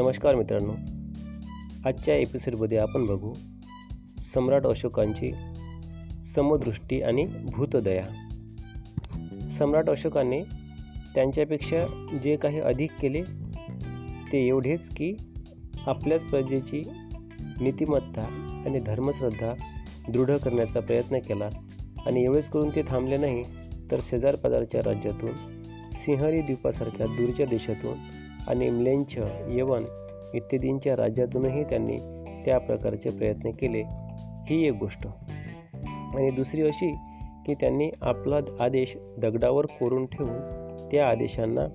नमस्कार मित्रांनो. आजच्या एपिसोडमध्ये आपण बघू सम्राट अशोकांची समदृष्टी आणि भूतदया. सम्राट अशोकाने त्यांच्यापेक्षा जे काही अधिक केले ते एवढेच की आपल्याच प्रजेची नीतिमत्ता आणि धर्मश्रद्धा दृढ करण्याचा प्रयत्न केला आणि एवढेच करून ते थांबले नाही तर शेजारपाजारच्या राज्यातून सिंहरी द्वीपासारख्या दूरच्या देशातून आणि म्लेंछ यवन इत्यादींच्या राज्यातूनही त्यांनी त्या प्रकारचे प्रयत्न केले. ही एक गोष्ट. आणि दुसरी अशी की त्यांनी आपला आदेश दगडावर कोरून ठेवून त्या आदेशांना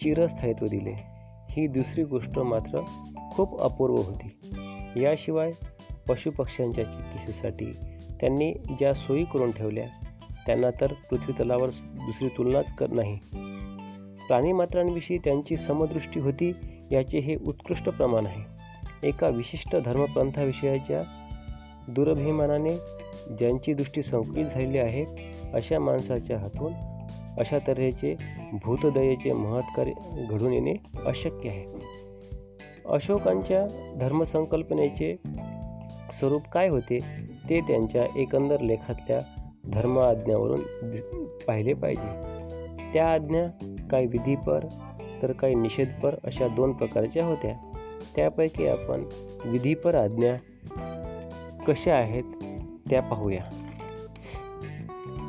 चिरस्थायित्व दिले. ही दुसरी गोष्ट मात्र खूप अपूर्व होती. याशिवाय पशुपक्ष्यांच्या चिकित्सेसाठी त्यांनी ज्या सोयी करून ठेवल्या त्यांना तर पृथ्वीतलावर दुसरी तुलनाच कर नाही. प्राणीमात्रांविषयी त्यांची समदृष्टी होती याचे हे उत्कृष्ट प्रमाण आहे. एका विशिष्ट धर्मपंथाविषयाच्या दुरभिमानाने ज्यांची दृष्टी संकुलित झालेली आहे अशा माणसाच्या हातून अशा तऱ्हेचे भूतदयेचे महत्कार्य घडून येणे अशक्य आहे. अशोकांच्या धर्मसंकल्पनेचे स्वरूप काय होते ते त्यांच्या एकंदर लेखातल्या धर्म आज्ञावरून पाहिले पाहिजे. त्या आज्ञा काही विधीपर तर काही निषेधपर अशा दोन प्रकारच्या होत्या. त्यापैकी आपण विधीपर आज्ञा कशा आहेत त्या पाहूया.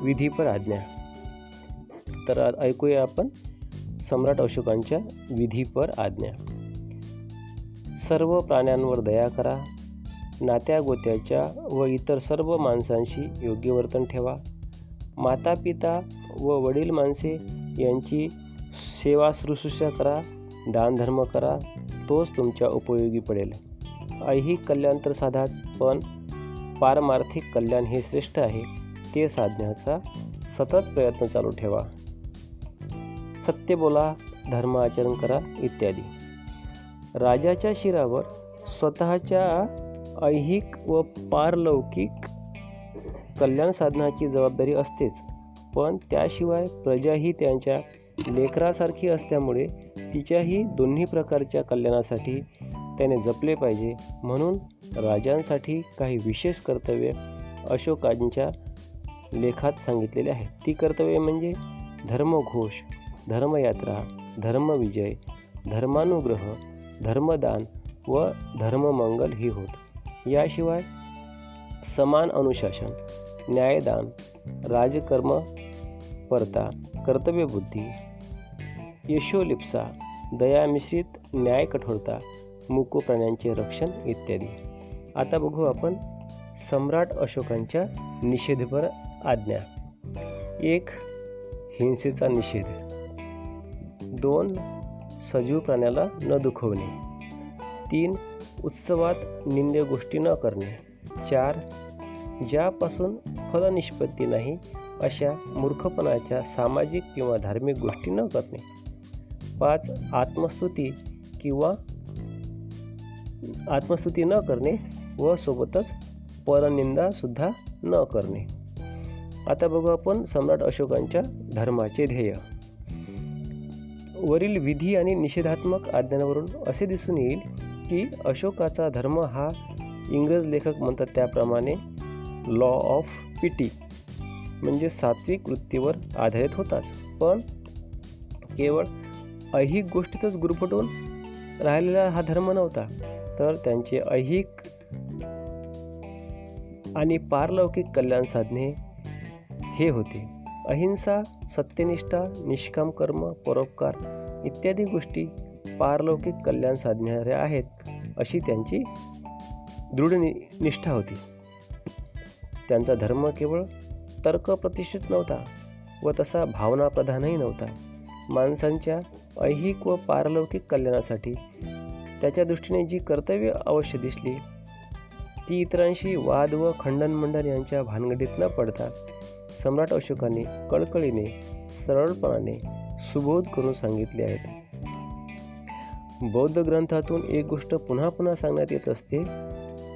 विधीपर आज्ञा. तर ऐकूया आपण सम्राट अशोकांच्या विधीपर आज्ञा. सर्व प्राण्यांवर दया करा नात्या गोत्याच्या व इतर सर्व माणसांशी योग्य वर्तन ठेवा. माता पिता व वडील माणसे यांची सेवा शुश्रूषा करा दानधर्म करा तोच तुमच्या उपयोगी पडेल. ऐहिक कल्याण तर साधाच पण पारमार्थिक कल्याण हे श्रेष्ठ आहे. ते साधण्याचा सतत प्रयत्न चालू ठेवा. सत्य बोला धर्म आचरण करा इत्यादी. राजाच्या शिरावर स्वतःच्या ऐहिक व पारलौकिक कल्याण साधनाची जबाबदारी असतेच पण त्याशिवाय प्रजाही त्यांच्या लेकरासारखी असल्यामुळे तिच्याही दोन्ही प्रकारच्या कल्याणासाठी त्याने जपले पाहिजे. म्हणून राजांसाठी काही विशेष कर्तव्य अशोकांच्या लेखात सांगितलेले आहेत ती कर्तव्ये म्हणजे धर्मघोष धर्मयात्रा धर्मविजय धर्मानुग्रह धर्मदान व धर्ममंगल ही होत. याशिवाय समान अनुशासन न्यायदान राजकर्म परता कर्तव्यबुद्धी यशोलिप्सा दयामिश्रित न्याय कठोरता मुको प्राण्यांचे रक्षण इत्यादी. आता बघू आपण सम्राट अशोकांच्या निषेधपर आज्ञा. एक हिंसेचा निषेध. दोन सजीव प्राण्याला न दुखवणे. तीन उत्सवात निंद्य गोष्टी न करणे. चार ज्यापासून फलनिष्पत्ती नाही अशा मूर्खपणाच्या सामाजिक किंवा धार्मिक गोष्टी न करणे. पाच आत्मस्तुती किंवा आत्मस्तुती न करणे व सोबतच परनिंदासुद्धा न करणे. आता बघू आपण सम्राट अशोकांच्या धर्माचे ध्येय. वरील विधी आणि निषेधात्मक आज्ञांवरून असे दिसून येईल की अशोकाचा धर्म हा इंग्रज लेखक म्हणतात त्याप्रमाणे लॉ ऑफ पिटी म्हणजे सात्विक वृत्तीवर आधारित होताच. पण केवळ ऐहिक गोष्टीतच गुरफटून राहिलेला हा धर्म नव्हता. तर त्यांचे ऐहिक आणि पारलौकिक कल्याण साधणे हे होते. अहिंसा सत्यनिष्ठा निष्काम कर्म परोपकार इत्यादी गोष्टी पारलौकिक कल्याण साधणाऱ्या आहेत अशी त्यांची दृढ निष्ठा होती. त्यांचा धर्म केवळ तर्क प्रतिष्ठित नव्हता व तसा भावना प्रधानही नव्हता. माणसांच्या ऐहिक व पारलौकिक कल्याणासाठी. त्याच्या दृष्टीने जी कर्तव्य अवश्य दिसली ती इतरांशी वाद व खंडनमंडन यांच्या भानगडीत न पडता सम्राट अशोकाने कळकळीने सरळपणाने सुबोध करून सांगितले आहेत. बौद्ध ग्रंथातून एक गोष्ट पुन्हा पुन्हा सांगण्यात येत असते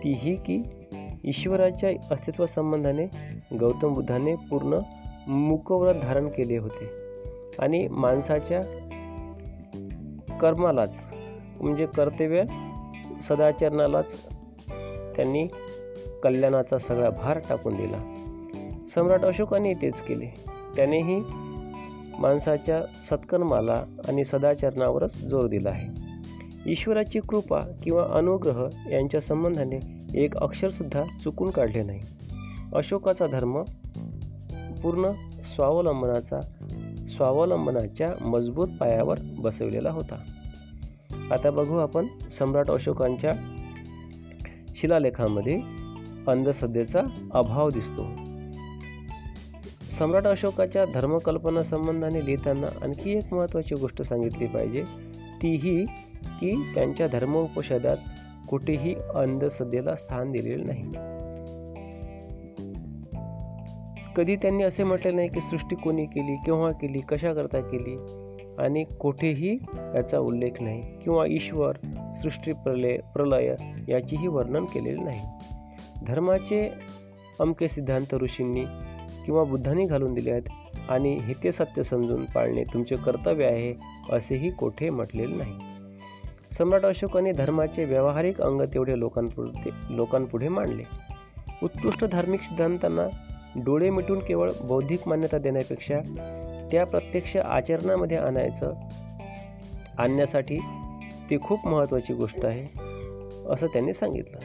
ती ही की ईश्वराच्या अस्तित्व संबंधाने गौतम बुद्धाने पूर्ण मुकव्रत धारण केले होते आणि माणसाच्या कर्मालाच म्हणजे कर्तव्य सदाचरणालाच त्यांनी कल्याणाचा सगळा भार टाकून दिला. सम्राट अशोकाने तेच केले. त्यानेही माणसाच्या सत्कर्माला आणि सदाचरणावरच जोर दिला आहे. ईश्वराची कृपा किंवा अनुग्रह यांच्या संबंधाने एक अक्षरसुद्धा चुकून काढले नाही. अशोकाचा धर्म पूर्ण स्वावलंबनाचा स्वावलंबनाच्या मजबूत पायावर बसवलेला होता. आता बघू आपण सम्राट अशोकांच्या शिलालेखामध्ये अंधश्रद्धेचा अभाव दिसतो. सम्राट अशोकाच्या धर्मकल्पना संबंधाने लिहिताना आणखी एक महत्त्वाची गोष्ट सांगितली पाहिजे. ती ही की त्यांच्या धर्मोपषदात कुठेही अंधश्रद्धेला स्थान दिलेले नाही. कधी त्यांनी असे म्हटले नाही की सृष्टी कोणी केली केव्हा केली कशाकरता केली? आणि कोठेही याचा उल्लेख नाही किंवा ईश्वर सृष्टी प्रलय प्रलय याचीही वर्णन केलेले नाही. धर्माचे अमके सिद्धांत ऋषींनी किंवा बुद्धांनी घालून दिले आहेत आणि हे ते सत्य समजून पाळणे तुमचे कर्तव्य आहे असेही कोठे म्हटलेले नाही. सम्राट अशोकाने धर्माचे व्यावहारिक अंग तेवढे लोकांपुढे लोकांपुढे मांडले. उत्कृष्ट धार्मिक सिद्धांतांना डोळे मिटून केवळ बौद्धिक मान्यता देण्यापेक्षा त्या प्रत्यक्ष आचरणामध्ये आणायचं. आणण्यासाठी ती खूप महत्त्वाची गोष्ट आहे असं त्यांनी सांगितलं.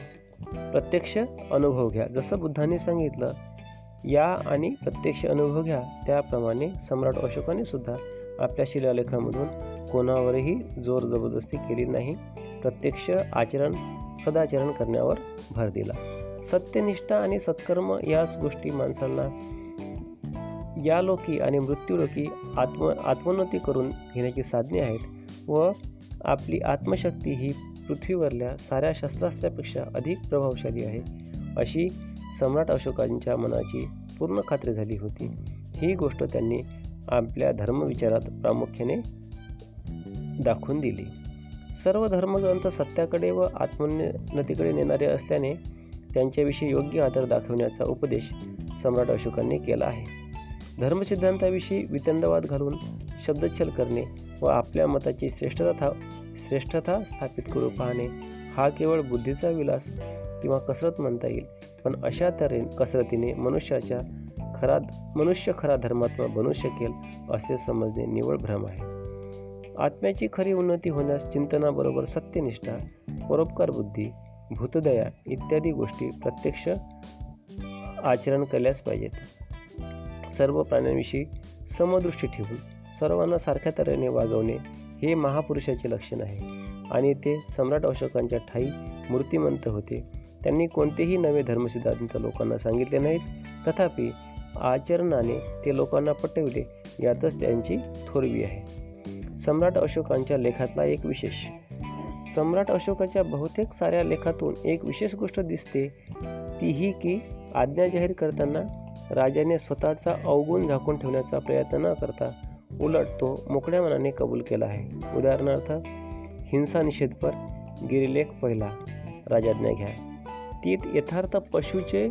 प्रत्यक्ष अनुभव घ्या. जसं बुद्धांनी सांगितलं या आणि प्रत्यक्ष अनुभव घ्या. त्याप्रमाणे सम्राट अशोकाने सुद्धा आपल्या शिलालेखामधून कोणावरही जोर जबरदस्ती केली नाही. प्रत्यक्ष आचरण सदाचरण करण्यावर भर दिला. सत्यनिष्ठा आणि सत्कर्म याच गोष्टी माणसांना या लोकी आणि मृत्यूलोकी आत्म आत्मोन्नती करून घेण्याची साधने आहेत व आपली आत्मशक्ती ही पृथ्वीवरल्या साऱ्या शस्त्रास्त्रापेक्षा अधिक प्रभावशाली आहे. अशी सम्राट अशोकांच्या मनाची पूर्ण खात्री झाली होती. ही गोष्ट त्यांनी आपल्या धर्मविचारात प्रामुख्याने दाखवून दिली. सर्व धर्मग्रंथ सत्याकडे व आत्मोन्नतीकडे नेणारे असल्याने त्यांच्याविषयी योग्य आदर दाखवण्याचा उपदेश सम्राट अशोकांनी केला आहे. धर्मसिद्धांताविषयी वितंडवाद घालून शब्दच्छल करणे व आपल्या मताची श्रेष्ठता श्रेष्ठता स्थापित करू पाहणे हा केवळ बुद्धीचा विलास किंवा कसरत म्हणता येईल. पण अशा तऱ्हे कसरतीने मनुष्याच्या खरा मनुष्य खरा धर्मात्मा बनू शकेल असे समजणे निवळ भ्रम आहे. आत्म्याची खरी उन्नती होण्यास चिंतनाबरोबर सत्यनिष्ठा परोपकार बुद्धी भूतदया इत्यादी गोष्टी प्रत्यक्ष आचरण केल्याच पाहिजेत. सर्व प्राण्यांविषयी समदृष्टी ठेवून सर्वांना सारख्या तऱ्हेने वागवणे हे महापुरुषाचे लक्षण आहे. आणि ते सम्राट अशोकांच्या ठाई मूर्तिमंत होते. त्यांनी कोणतेही नवे धर्मसिद्धांत लोकांना सांगितले नाहीत. तथापि आचरणाने ते लोकांना पटविले. यातच त्यांची थोरवी आहे. सम्राट अशोकांच्या लेखातला एक विशेष. सम्राट अशोकाच्या बहुतेक साऱ्या लेखातून एक विशेष गोष्ट दिसते. ती ही की आज्ञा जाहीर करताना राजाने स्वतःचा अवगुण झाकून ठेवण्याचा प्रयत्न न करता उलट तो मोकळ्या मनाने कबूल केला आहे. उदाहरणार्थ हिंसा निषेधपर गिरिलेख पहिला राजाज्ञा घ्या. तीत यथार्थ पशुचे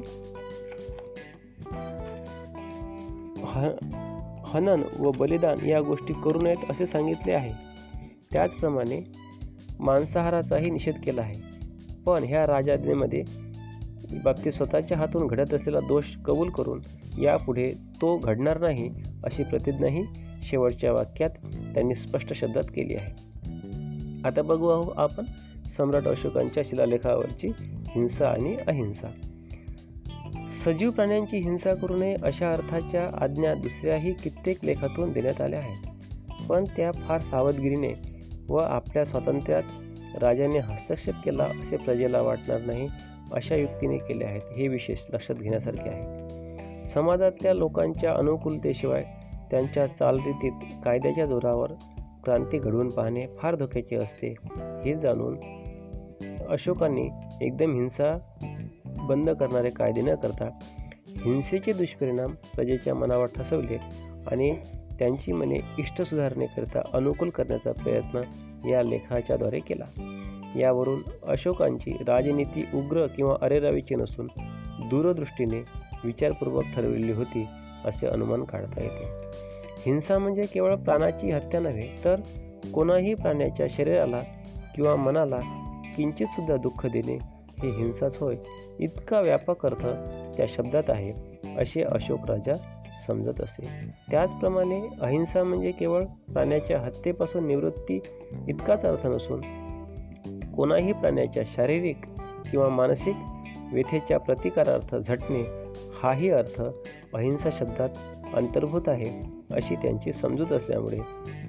हनन व बलिदान या गोष्टी करू नयेत असे सांगितले आहे. त्याचप्रमाणे मांसाहाराचाही निषेध केला आहे. पण ह्या राजाज्ञेमध्ये बाबतीत स्वतःच्या हातून घडत असलेला दोष कबूल करून यापुढे तो घडणार नाही अशी प्रतिज्ञाही शेवटच्या वाक्यात त्यांनी स्पष्ट शब्दात केली आहे. आता बघू आपण सम्राट अशोकांच्या शिलालेखावरची हिंसा आणि अहिंसा. सजीव प्राण्यांची हिंसा करू नये अशा अर्थाच्या आज्ञा दुसऱ्याही कित्येक लेखातून देण्यात आल्या आहेत. पण त्या फार सावधगिरीने व आपल्या स्वातंत्र्यात राजाने हस्तक्षेप केला असे प्रजेला वाटणार नाही अशा युक्तीने केले आहेत. हे विशेष लक्षात घेण्यासारखे आहे. समाजातल्या लोकांच्या अनुकूलतेशिवाय त्यांच्या चालरीतीत कायद्याच्या जोरावर क्रांती घडवून पाहणे फार धोक्याचे असते हे जाणून अशोकांनी एकदम हिंसा बंद करणारे कायदे न करता हिंसेचे दुष्परिणाम प्रजेच्या मनावर ठसवले आणि त्यांची मने इष्ट सुधारणेकरिता अनुकूल करण्याचा प्रयत्न या लेखाच्याद्वारे केला. यावरून अशोकांची राजनीती उग्र किंवा अरेरावीची नसून दूरदृष्टीने विचारपूर्वक ठरविली होती असे अनुमान काढता येते. हिंसा म्हणजे केवळ प्राणाची हत्या नव्हे तर कोणाही प्राण्याच्या शरीराला किंवा मनाला किंचित सुद्धा दुःख देणे हे हिंसाच होय इतका व्यापक अर्थ त्या शब्दात आहे असे अशोक राजा समजत असे. त्याचप्रमाणे अहिंसा म्हणजे केवळ प्राण्याच्या हत्येपासून निवृत्ती इतकाच अर्थ नसून कोणाही प्राण्याच्या शारीरिक किंवा मानसिक व्यथेच्या प्रतिकारार्थ झटणे हाही अर्थ अहिंसा शब्दात अंतर्भूत आहे अशी त्यांची समजूत असल्यामुळे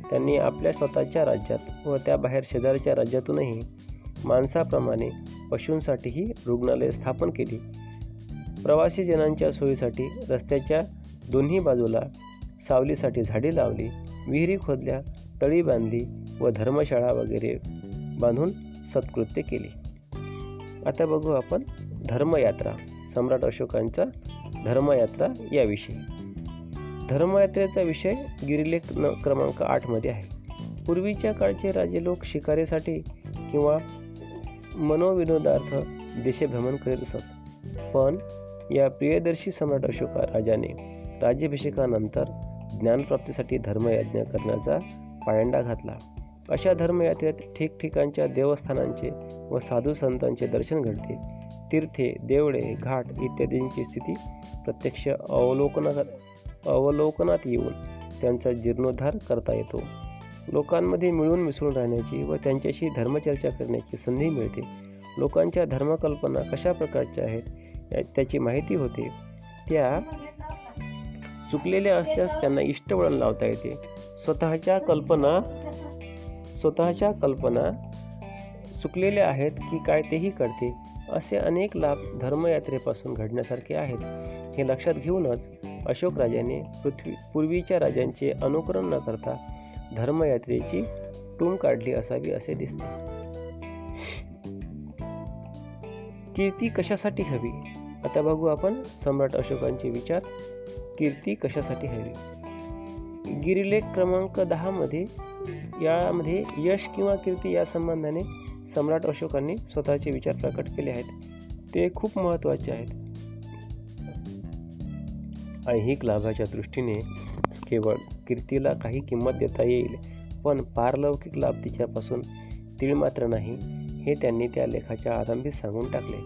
त्यांनी आपल्या स्वतःच्या राज्यात व त्याबाहेर शेजारच्या राज्यातूनही माणसाप्रमाणे पशूंसाठीही रुग्णालय स्थापन केली. प्रवासी जनांच्या सोयीसाठी रस्त्याच्या दोन्ही बाजूला सावलीसाठी झाडे लावली विहिरी खोदल्या तळी बांधली व धर्मशाळा वगैरे बांधून सत्कृत्य केली. आता बघू आपण धर्मयात्रा सम्राट अशोकांचा धर्मयात्रा याविषयी. धर्मयात्रेचा विषय गिरिलेख न क्रमांक आठमध्ये आहे. पूर्वीच्या काळचे राजे लोक शिकारीसाठी किंवा मनोविनोदार्थ देशभ्रमण करीत असत. पण या प्रियदर्शी सम्राट अशोका राजाने राज्याभिषेकानंतर ज्ञानप्राप्तीसाठी धर्मयज्ञ करण्याचा पायंडा घातला. अशा धर्मयात्रेत ठिकठिकाणच्या देवस्थानांचे व साधू संतांचे दर्शन घडते. तीर्थे देवळे घाट इत्यादींची स्थिती प्रत्यक्ष अवलोकना अवलोकनात येऊन त्यांचा जीर्णोद्धार करता येतो. लोकांमध्ये मिळून मिसळून राहण्याची व त्यांच्याशी धर्मचर्चा करण्याची संधी मिळते. लोकांच्या धर्मकल्पना कशा प्रकारच्या आहेत त्याची माहिती होते. त्या चुकलेल्या असल्यास त्यांना इष्ट वळण लावता येते. स्वतःच्या कल्पना स्वतःच्या कल्पना चुकलेल्या आहेत की काय तेही कळते असे अनेक लाभ धर्मयात्रेपासून घडण्यासारखे आहेत. हे लक्षात घेऊनच अशोक राजाने पृथ्वी पूर्वीच्या राजांचे अनुकरण न करता धर्मयात्रेची टूम काढली असावी असे दिसते. कीर्ती कशासाठी हवी? आता बघू आपण सम्राट अशोकांचे विचार. कीर्ती कशासाठी हवी? गिरिलेख क्रमांक दहा मध्ये यामध्ये यश किंवा कीर्ती या संबंधाने सम्राट अशोकांनी स्वतःचे विचार प्रकट केले आहेत. ते खूप महत्त्वाचे आहेत. ऐहिक लाभाच्या दृष्टीने केवळ कीर्तीला काही किंमत देता येईल पण पारलौकिक लाभ तिच्यापासून तीळ मात्र नाही हे त्यांनी त्या लेखाच्या आरंभी सांगून टाकले.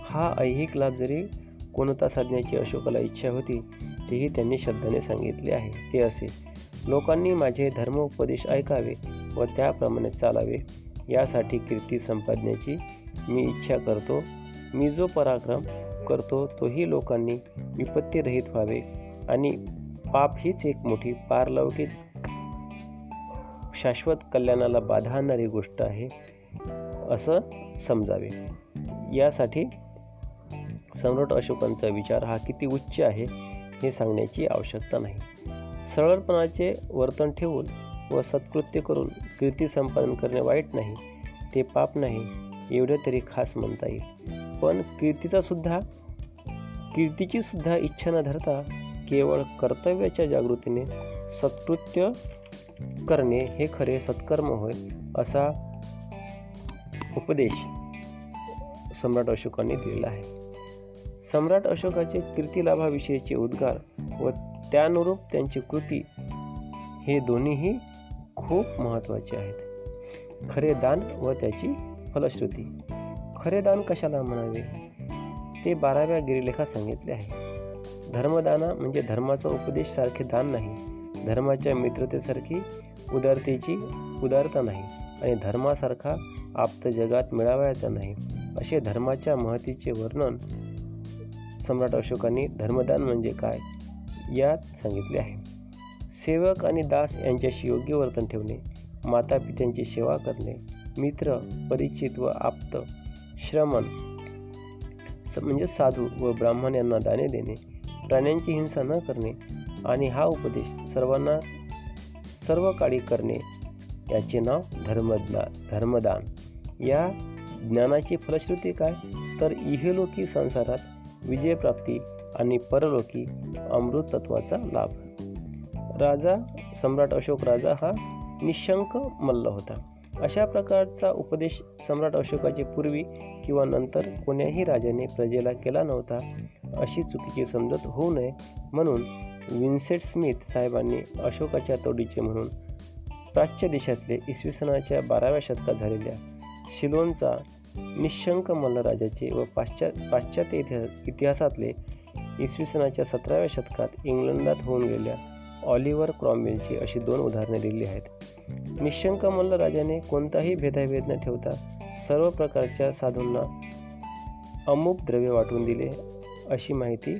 हा ऐहिक लाभ जरी कोणता साधण्याची अशोकाला इच्छा होती तेही त्यांनी शब्दाने सांगितले आहे. ते असे लोकांनी माझे धर्म उपदेश ऐकावे व त्याप्रमाणे चालावे. यासाठी कीर्ती संपादण्याची मी इच्छा करतो. मी जो पराक्रम करतो तोही लोकांनी विपत्तीरहित व्हावे. आणि पाप हीच एक मोठी पारलौकिक शाश्वत कल्याणाला बाधा आणणारी गोष्ट आहे असं समजावे. यासाठी सम्राट अशोकांचा विचार हा किती उच्च आहे हे सांगण्याची आवश्यकता नाही. सरळपणाचे वर्तन ठेवून व सत्कृत्य करून कीर्ती संपादन करणे वाईट नाही ते पाप नाही एवढे तरी खास म्हणता येईल. पण कीर्तीचा सुद्धा कीर्तीची सुद्धा इच्छा न धरता केवळ कर्तव्याच्या जागृतीने सत्कृत्य करणे हे खरे सत्कर्म होय असा उपदेश सम्राट अशोकांनी दिलेला आहे. सम्राट अशोकाचे कीर्तिलाभाविषयीचे उद्गार व त्यानुरूप त्यांची कृती हे दोन्हीही खूप महत्त्वाचे आहेत. खरे दान व त्याची फलश्रुती. खरे दान कशाला म्हणावे? ते बाराव्या गिरिलेखात सांगितले आहे. धर्मदाना म्हणजे धर्माचा उपदेश सारखे दान नाही. धर्माच्या मित्रतेसारखी उदारतेची उदारता नाही आणि धर्मासारखा आप्त जगात मिळावायचा नाही. असे धर्माच्या महतीचे वर्णन सम्राट अशोकांनी धर्मदान म्हणजे काय यात सांगितले आहे. सेवक आणि दास यांच्याशी योग्य वर्तन ठेवणे माता पित्यांची सेवा करणे मित्र परिचित व आप्त श्रमण म्हणजे साधू व ब्राह्मण यांना दाने देणे प्राण्यांची हिंसा न करणे आणि हा उपदेश सर्वांना सर्व काळी करणे याचे नाव धर्मदा धर्मदान. या ज्ञानाची फलश्रुती काय? तर इहेलोकी संसारात विजयप्राप्ती आणि परलोकी अमृत तत्वाचा लाभ. राजा सम्राट अशोक राजा हा निशंक मल्ल होता. अशा प्रकारचा उपदेश सम्राट अशोकाचे पूर्वी किंवा नंतर कोण्याही राजाने प्रजेला केला नव्हता अशी चुकीची समजत होऊ नये म्हणून विन्सेट स्मिथ साहेबांनी अशोकाच्या तोडीचे म्हणून प्राच्य देशातले इसवी सनाच्या बाराव्या शतकात झालेल्या शिलोनचा निशंक मल्लराजाचे व पाश्चा पाश्चात्य इतिहास इतिहासातले इसवी सनाच्या सतराव्या शतकात इंग्लंडात होऊन गेलेल्या ऑलिव्हर क्रॉम्बेलची अशी दोन उदाहरणे दिली आहेत. निशंक मल्लराजाने कोणताही भेदाभेद न ठेवता सर्व प्रकारच्या साधूंना अमुक द्रव्य वाटून दिले अशी माहिती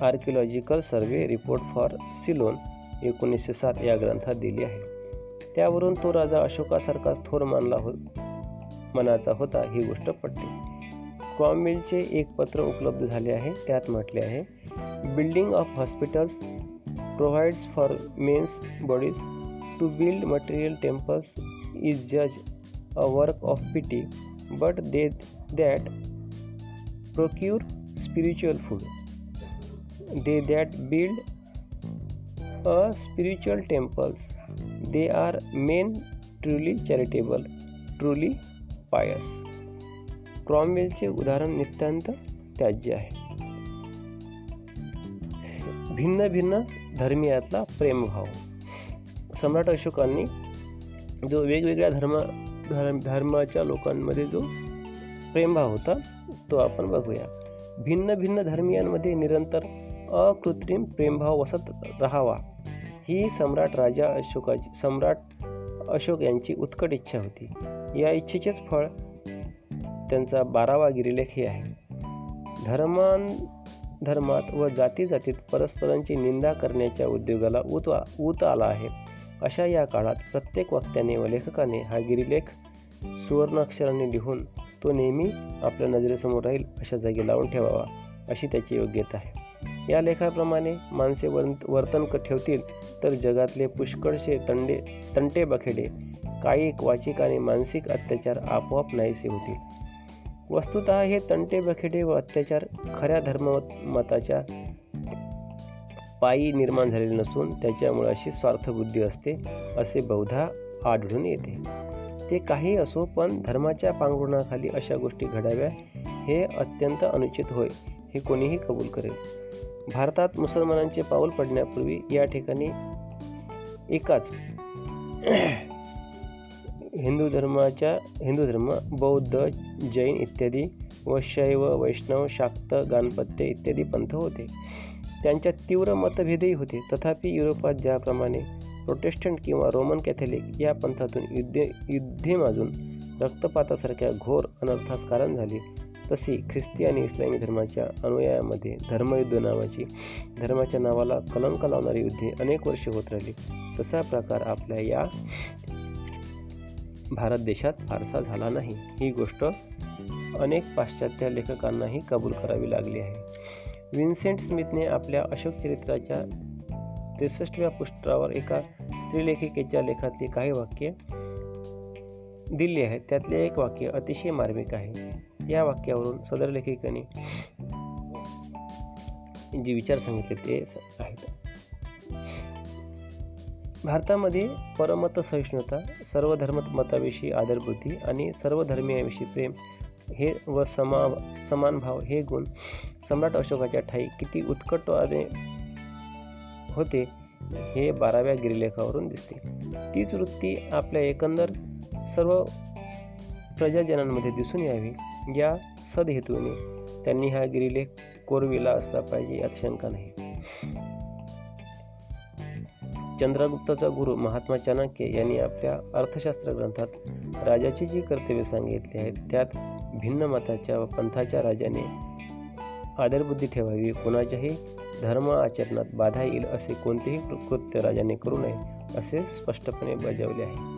archaeological survey report for Ceylon एकोणीसशे सात या ग्रंथात दिली आहे. त्यावरून तो राजा अशोकासारखाच थोर मानला हो मनाचा होता ही गोष्ट पटते क्रॉमवेलचे एक पत्र उपलब्ध झाले आहे त्यात म्हटले आहे building of hospitals provides for men's bodies to build material temples is जज a work of piety but they that procure spiritual food. They that build a spiritual temples they are men truly charitable truly pious क्रॉमवेलचे उदाहरण नितांत त्याज्य आहे. भिन्न भिन्न धर्मीयातला प्रेमभाव सम्राट अशोकांनी जो वेगवेगळ्या धर्म धर्म धर्माच्या लोकांमध्ये जो प्रेमभाव होता तो आपण बघूया. भिन्न भिन्न धर्मियांमध्ये निरंतर अकृत्रिम प्रेमभाव वसत राहावा. ही सम्राट राजा अशोकाची सम्राट अशोक यांची उत्कट इच्छा होती. या इच्छेचेच फळ त्यांचा बारावा गिरिलेख हे आहे. धर्मान धर्मात व जाती जातीत परस्परांची निंदा करण्याच्या उद्योगाला उत ऊत आला आहे. अशा या काळात प्रत्येक वक्त्याने व लेखकाने हा गिरिलेख सुवर्णाक्षराने लिहून तो नेहमी आपल्या नजरेसमोर राहील अशा जागी लावून ठेवावा अशी त्याची योग्यता आहे. या लेखाप्रमाणे माणसे वर्तन ठेवतील तर जगातले पुष्कळशे तंडे तंटे बखेडे कायिक वाचिक आणि मानसिक अत्याचार आपोआप नाहीसे होतील. वस्तुत हे तंटे बखेडे व अत्याचार खऱ्या धर्ममताच्या पायी निर्माण झालेले नसून त्याच्यामुळे अशी स्वार्थबुद्धी असते असे बहुधा आढळून येते. ते काही असो पण धर्माच्या पांघरुणाखाली अशा गोष्टी घडाव्या हे अत्यंत अनुचित होय. हे कोणीही कबूल करेल. भारतात मुसलमानांचे पाऊल पडण्यापूर्वी या ठिकाणी एकाच हिंदू धर्माच्या हिंदू धर्म बौद्ध जैन इत्यादी व शैव वैष्णव शाक्त गणपत्य इत्यादी पंथ होते. त्यांच्यात तीव्र मतभेदही होते. तथापि युरोपात ज्याप्रमाणे प्रोटेस्टंट किंवा रोमन कॅथलिक या पंथातून युद्धे युद्धे माजून रक्तपातासारख्या घोर अनर्थास कारण झाले तशी ख्रिस्ती आणि इस्लामी धर्माच्या अनुयायामध्ये धर्मयुद्ध नावाची धर्माच्या नावाला कलंक लावणारी युद्धे अनेक वर्षे होत राहिली. तसा प्रकार आपल्या या भारत देशात फारसा झाला नाही. ही गोष्ट अनेक पाश्चात्य लेखकांनाही कबूल करावी लागली आहे. विन्सेंट स्मिथने आपल्या अशोक चरित्राच्या त्रेसष्टव्या पृष्ठावर एका स्त्रीलेखिकेच्या लेखातली काही वाक्य दिली आहेत. त्यातले एक वाक्य अतिशय मार्मिक आहे. या वाक्यावरून सदर लेखिकाने जे विचार सांगितले ते आहेत. भारतामध्ये परमत सहिष्णुता सर्व मताविषयी आदरबुद्धी आणि सर्व धर्मीयाविषयी प्रेम हे व समा समान भाव हे गुण सम्राट अशोकाच्या ठाई किती उत्कट होते हे बाराव्या गिरिलेखावरून दिसते. तीच वृत्ती आपल्या एकंदर सर्व प्रजाजनांमध्ये दिसून यावी या सदहेतूने त्यांनी हा गिरिलेख कोरविला असला पाहिजे यात शंका नाही. चंद्रगुप्ताचा गुरु महात्मा चाणक्य यांनी आपल्या अर्थशास्त्र ग्रंथात राजाची जी कर्तव्य सांगितली आहेत त्यात भिन्न मताच्या व पंथाच्या राजाने आदरबुद्धी ठेवावी कोणाच्याही धर्म आचरणात बाधा येईल असे कोणतेही कृत्य राजाने करू नये असे स्पष्टपणे बजावले आहे.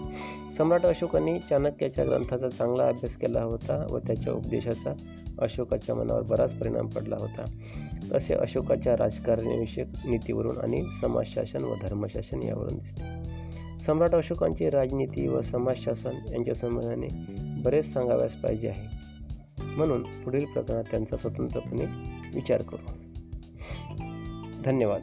सम्राट अशोकांनी चाणक्याच्या ग्रंथाचा चांगला अभ्यास केला होता व त्याच्या उपदेशाचा अशोकाच्या मनावर बराच परिणाम पडला होता. असे अशोकाच्या राजकारणविषयक नीतीवरून आणि समाजशासन व धर्मशासन यावरून दिसते. सम्राट अशोकांची राजनीती व समाजशासन यांच्या संबंधाने बरेच सांगाव्यास पाहिजे आहे. म्हणून पुढील प्रकरणात त्यांचा स्वतंत्रपणे विचार करू. धन्यवाद.